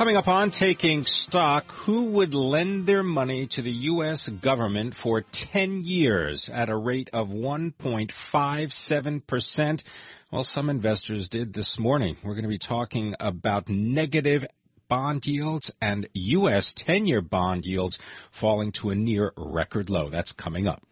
Coming up on Taking Stock, who would lend their money to the U.S. government for 10 years at a rate of 1.57%? Well, some investors did this morning. We're going to be talking about negative bond yields and U.S. 10-year bond yields falling to a near record low. That's coming up.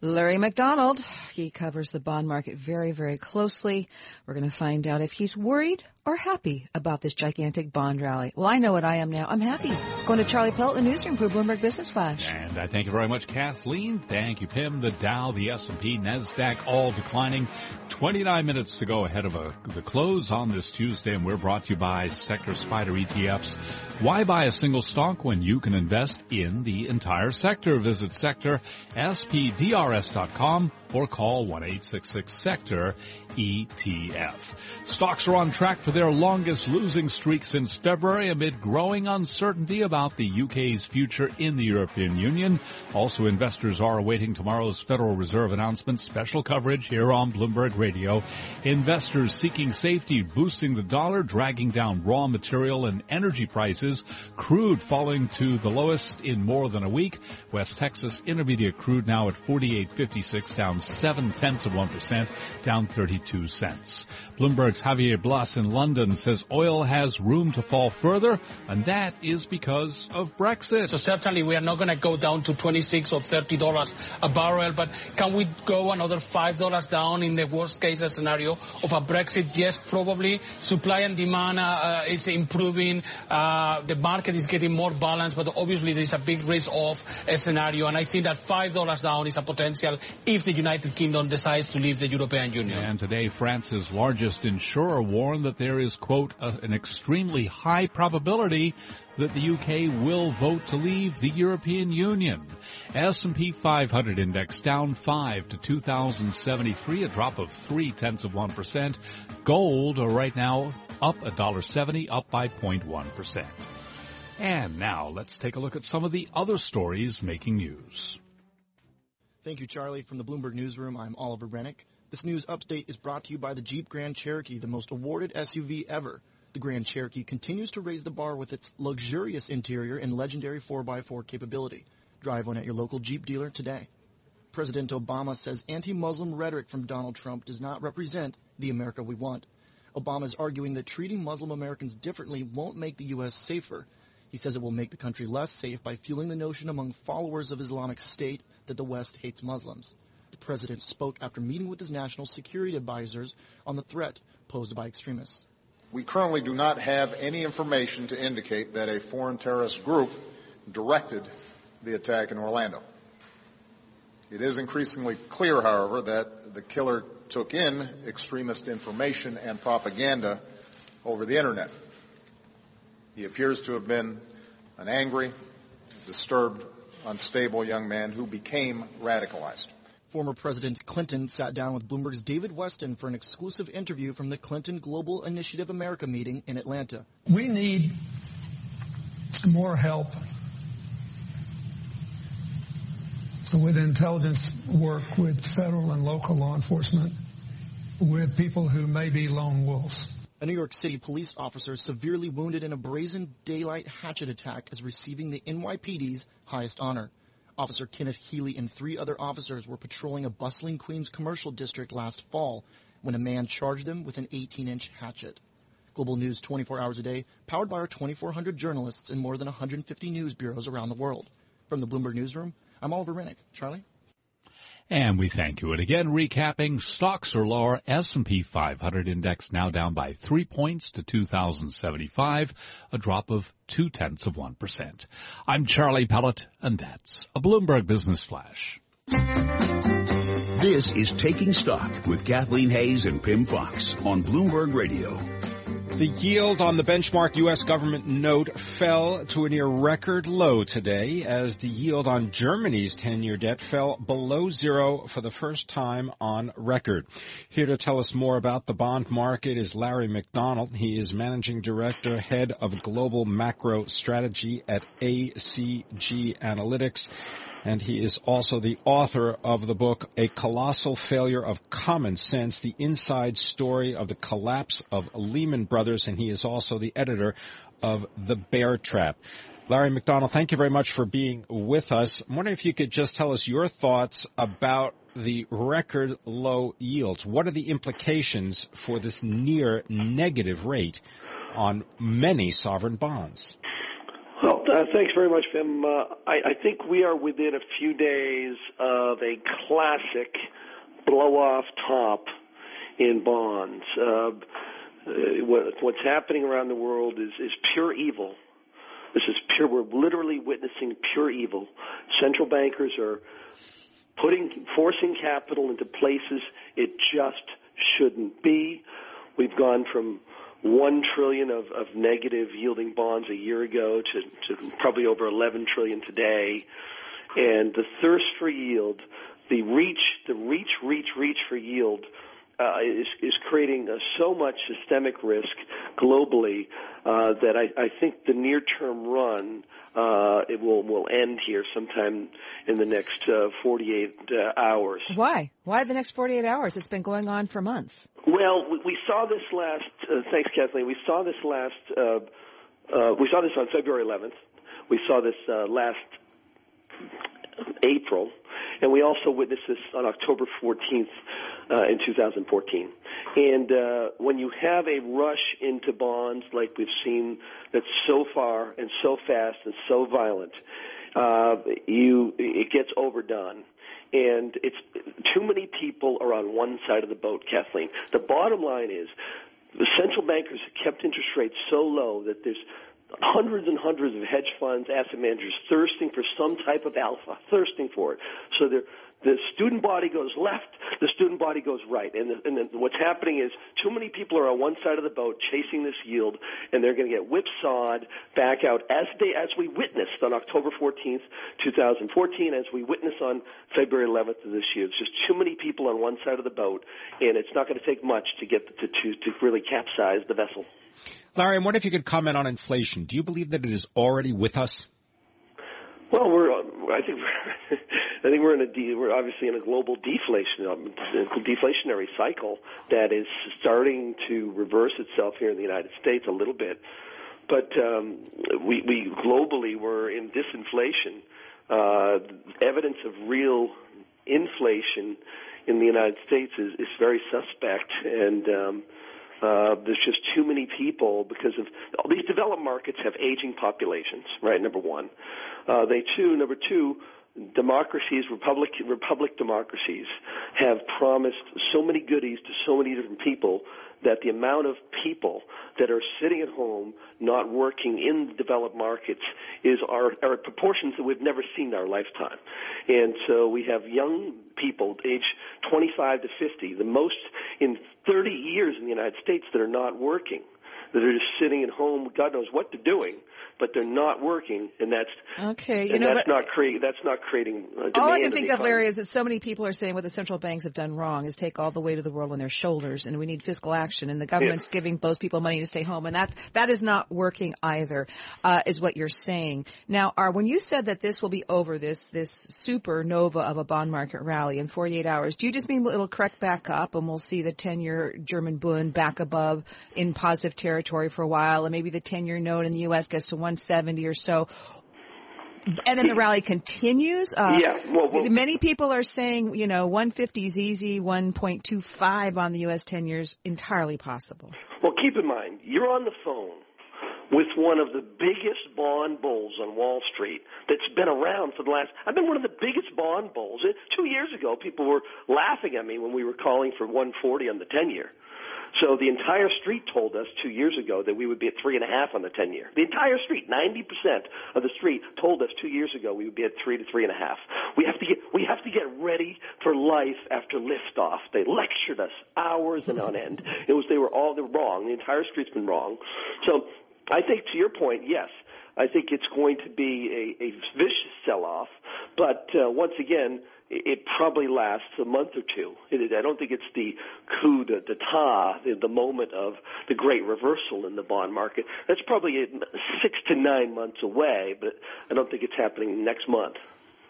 Larry McDonald, he covers the bond market very, very closely. We're going to find out if he's worried or happy about this gigantic bond rally. Well, I know what I am now. I'm happy. Going to Charlie Pellet, in the newsroom for Bloomberg Business Flash. And I thank you very much, Kathleen. Thank you, Pimm. The Dow, the S&P, NASDAQ, all declining. 29 minutes to go ahead of a, the close on this Tuesday, and we're brought to you by Sector Spider ETFs. Why buy a single stock when you can invest in the entire sector? Visit Sector SPDRS.com or call 1-866-SECTOR ETF. Stocks are on track for their longest losing streak since February amid growing uncertainty about the UK's future in the European Union. Also, investors are awaiting tomorrow's Federal Reserve announcement. Special coverage here on Bloomberg Radio. Investors seeking safety, boosting the dollar, dragging down raw material and energy prices. Crude falling to the lowest in more than a week. West Texas Intermediate crude now at 48.56 down seven tenths of 1%, down 32 cents. Bloomberg's Javier Blas in London says oil has room to fall further, and that is because of Brexit. So certainly we are not going to go down to 26 or 30 dollars a barrel, but can we go another five dollars down in the worst case scenario of a Brexit? Yes, probably. Supply and demand uh, is improving. Uh, the market is getting more balanced, but obviously there is a big risk of a scenario, and I think that five dollars down is a potential if the United Kingdom decides to leave the European Union. And today, France's largest insurer warned that there is, quote, a, an extremely high probability that the UK will vote to leave the European Union. S&P 500 index down 5 to 2073, a drop of 3 tenths of 1%. Gold right now up $1.70, up by 0.1%. And now let's take a look at some of the other stories making news. Thank you, Charlie. From the Bloomberg Newsroom, I'm Oliver Renick. This news update is brought to you by the Jeep Grand Cherokee, the most awarded SUV ever. The Grand Cherokee continues to raise the bar with its luxurious interior and legendary 4x4 capability. Drive one at your local Jeep dealer today. President Obama says anti-Muslim rhetoric from Donald Trump does not represent the America we want. Obama is arguing that treating Muslim Americans differently won't make the U.S. safer. He says it will make the country less safe by fueling the notion among followers of Islamic State that the West hates Muslims. The president spoke after meeting with his national security advisors on the threat posed by extremists. We currently do not have any information to indicate that a foreign terrorist group directed the attack in Orlando. It is increasingly clear, however, that the killer took in extremist information and propaganda over the internet. He appears to have been an angry, disturbed, unstable young man who became radicalized. Former President Clinton sat down with Bloomberg's David Westin for an exclusive interview from the Clinton Global Initiative America meeting in Atlanta. We need more help with intelligence work with federal and local law enforcement with people who may be lone wolves. A New York City police officer severely wounded in a brazen daylight hatchet attack is receiving the NYPD's highest honor. Officer Kenneth Healey and three other officers were patrolling a bustling Queens commercial district last fall when a man charged them with an 18-inch hatchet. Global News 24 hours a day, powered by our 2,400 journalists in more than 150 news bureaus around the world. From the Bloomberg Newsroom, I'm Oliver Renick. Charlie? And we thank you. And again, recapping, stocks are lower. S&P 500 index now down by three points to 2075, a drop of two tenths of 1%. I'm Charlie Pellet, and that's a Bloomberg Business Flash. This is Taking Stock with Kathleen Hays and Pimm Fox on Bloomberg Radio. The yield on the benchmark U.S. government note fell to a near record low today as the yield on Germany's 10-year debt fell below zero for the first time on record. Here to tell us more about the bond market is Larry McDonald. He is managing director, head of global macro strategy at ACG Analytics and he is also the author of the book A Colossal Failure of Common Sense, the inside story of the collapse of Lehman Brothers, and he is also the editor of The Bear Trap. Larry McDonald, thank you very much for being with us. I'm wondering if you could just tell us your thoughts about the record low yields. What are the implications for this near negative rate on many sovereign bonds? Well, uh, thanks very much, Pimm. Uh, I, I, think we are within a few days of a classic blow-off top in bonds. Uh, what, what's happening around the world is, is pure evil. This is pure. We're literally witnessing pure evil. Central bankers are putting, forcing capital into places it just shouldn't be. We've gone from one trillion of, of negative yielding bonds a year ago to, to probably over 11 trillion today. And the thirst for yield, the reach, the reach, reach, reach for yield uh, is, is creating uh, so much systemic risk globally uh, that I, I think the near-term run uh, it will will end here sometime in the next uh, 48 uh, hours. Why? Why the next 48 hours? It's been going on for months. Well, we, we saw this last. Uh, thanks, Kathleen. We saw this last. Uh, uh, we saw this on February 11th. We saw this uh, last April, and we also witnessed this on October 14th uh, in 2014. And uh, when you have a rush into bonds like we've seen that's so far and so fast and so violent, uh, you it gets overdone. And it's too many people are on one side of the boat, Kathleen. The bottom line is the central bankers have kept interest rates so low that there's hundreds and hundreds of hedge funds, asset managers thirsting for some type of alpha, thirsting for it. So they're the student body goes left, the student body goes right. And, the, and the, what's happening is too many people are on one side of the boat chasing this yield, and they're going to get whipsawed back out as they as we witnessed on October 14th, 2014, as we witnessed on February 11th of this year. It's just too many people on one side of the boat, and it's not going to take much to get to, to, to really capsize the vessel. Larry, I wonder if you could comment on inflation. Do you believe that it is already with us? Well, we're. I think. I think we're in a. De- we're obviously in a global deflation, um, deflationary cycle that is starting to reverse itself here in the United States a little bit. But um, we, we globally we're in disinflation. Uh, evidence of real inflation in the United States is, is very suspect, and um, uh, there's just too many people because of all these developed markets have aging populations, right? Number one, uh, they too. Number two, democracies, republic republic democracies, have promised so many goodies to so many different people that the amount of people that are sitting at home not working in the developed markets is are, are proportions that we've never seen in our lifetime. And so we have young people age 25 to 50, the most in 30 years in the United States that are not working that are just sitting at home, God knows what they're doing, but they're not working, and that's okay. You know, that's not creating that's not creating. all I can think of, Larry, is that so many people are saying what the central banks have done wrong is take all the weight of the world on their shoulders, and we need fiscal action, and the government's yeah. giving those people money to stay home, and that that is not working either, uh, is what you're saying. Now, are when you said that this will be over, this this supernova of a bond market rally in 48 hours, do you just mean it'll correct back up, and we'll see the 10-year German Bund back above in positive territory for a while, and maybe the 10-year note in the U.S. gets to 170 or so. And then the rally continues. Uh, yeah. Well, well, many people are saying, you know, 150 is easy, 1.25 on the U.S. 10 years entirely possible. Well, keep in mind, you're on the phone with one of the biggest bond bulls on Wall Street that's been around for the last. I've been one of the biggest bond bulls. Two years ago, people were laughing at me when we were calling for 140 on the 10 year. So the entire street told us two years ago that we would be at three and a half on the 10 year. The entire street, 90% of the street told us two years ago we would be at three to three and a half. We have to get, we have to get ready for life after liftoff. They lectured us hours and on end. It was they were all they're wrong. The entire street's been wrong. So I think to your point, yes, I think it's going to be a, a vicious sell-off. But uh, once again, it probably lasts a month or two. It, I don't think it's the coup d'etat, the, the moment of the great reversal in the bond market. That's probably six to nine months away, but I don't think it's happening next month.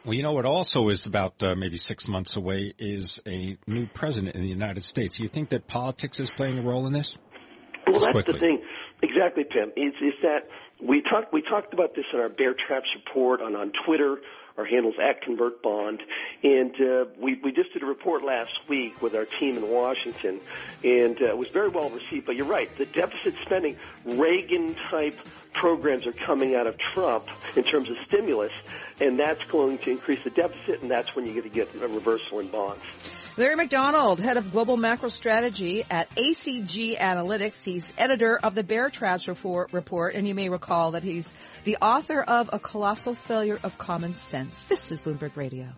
Well, you know what also is about uh, maybe six months away is a new president in the United States. Do you think that politics is playing a role in this? Well, that's quickly. the thing. Exactly, Pimm. Is is that we talked we talked about this in our Bear Traps report on on Twitter. Our handles at Convert Bond, and uh, we we just did a report last week with our team in Washington, and uh, it was very well received. But you're right, the deficit spending, Reagan type programs are coming out of Trump in terms of stimulus, and that's going to increase the deficit, and that's when you're going to get a reversal in bonds. Larry McDonald, head of global macro strategy at ACG Analytics. He's editor of the Bear Traps report, and you may recall that he's the author of A Colossal Failure of Common Sense. This is Bloomberg Radio.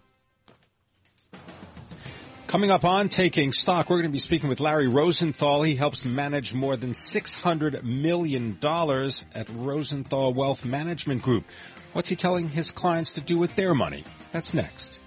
Coming up on Taking Stock, we're going to be speaking with Larry Rosenthal. He helps manage more than $600 million at Rosenthal Wealth Management Group. What's he telling his clients to do with their money? That's next.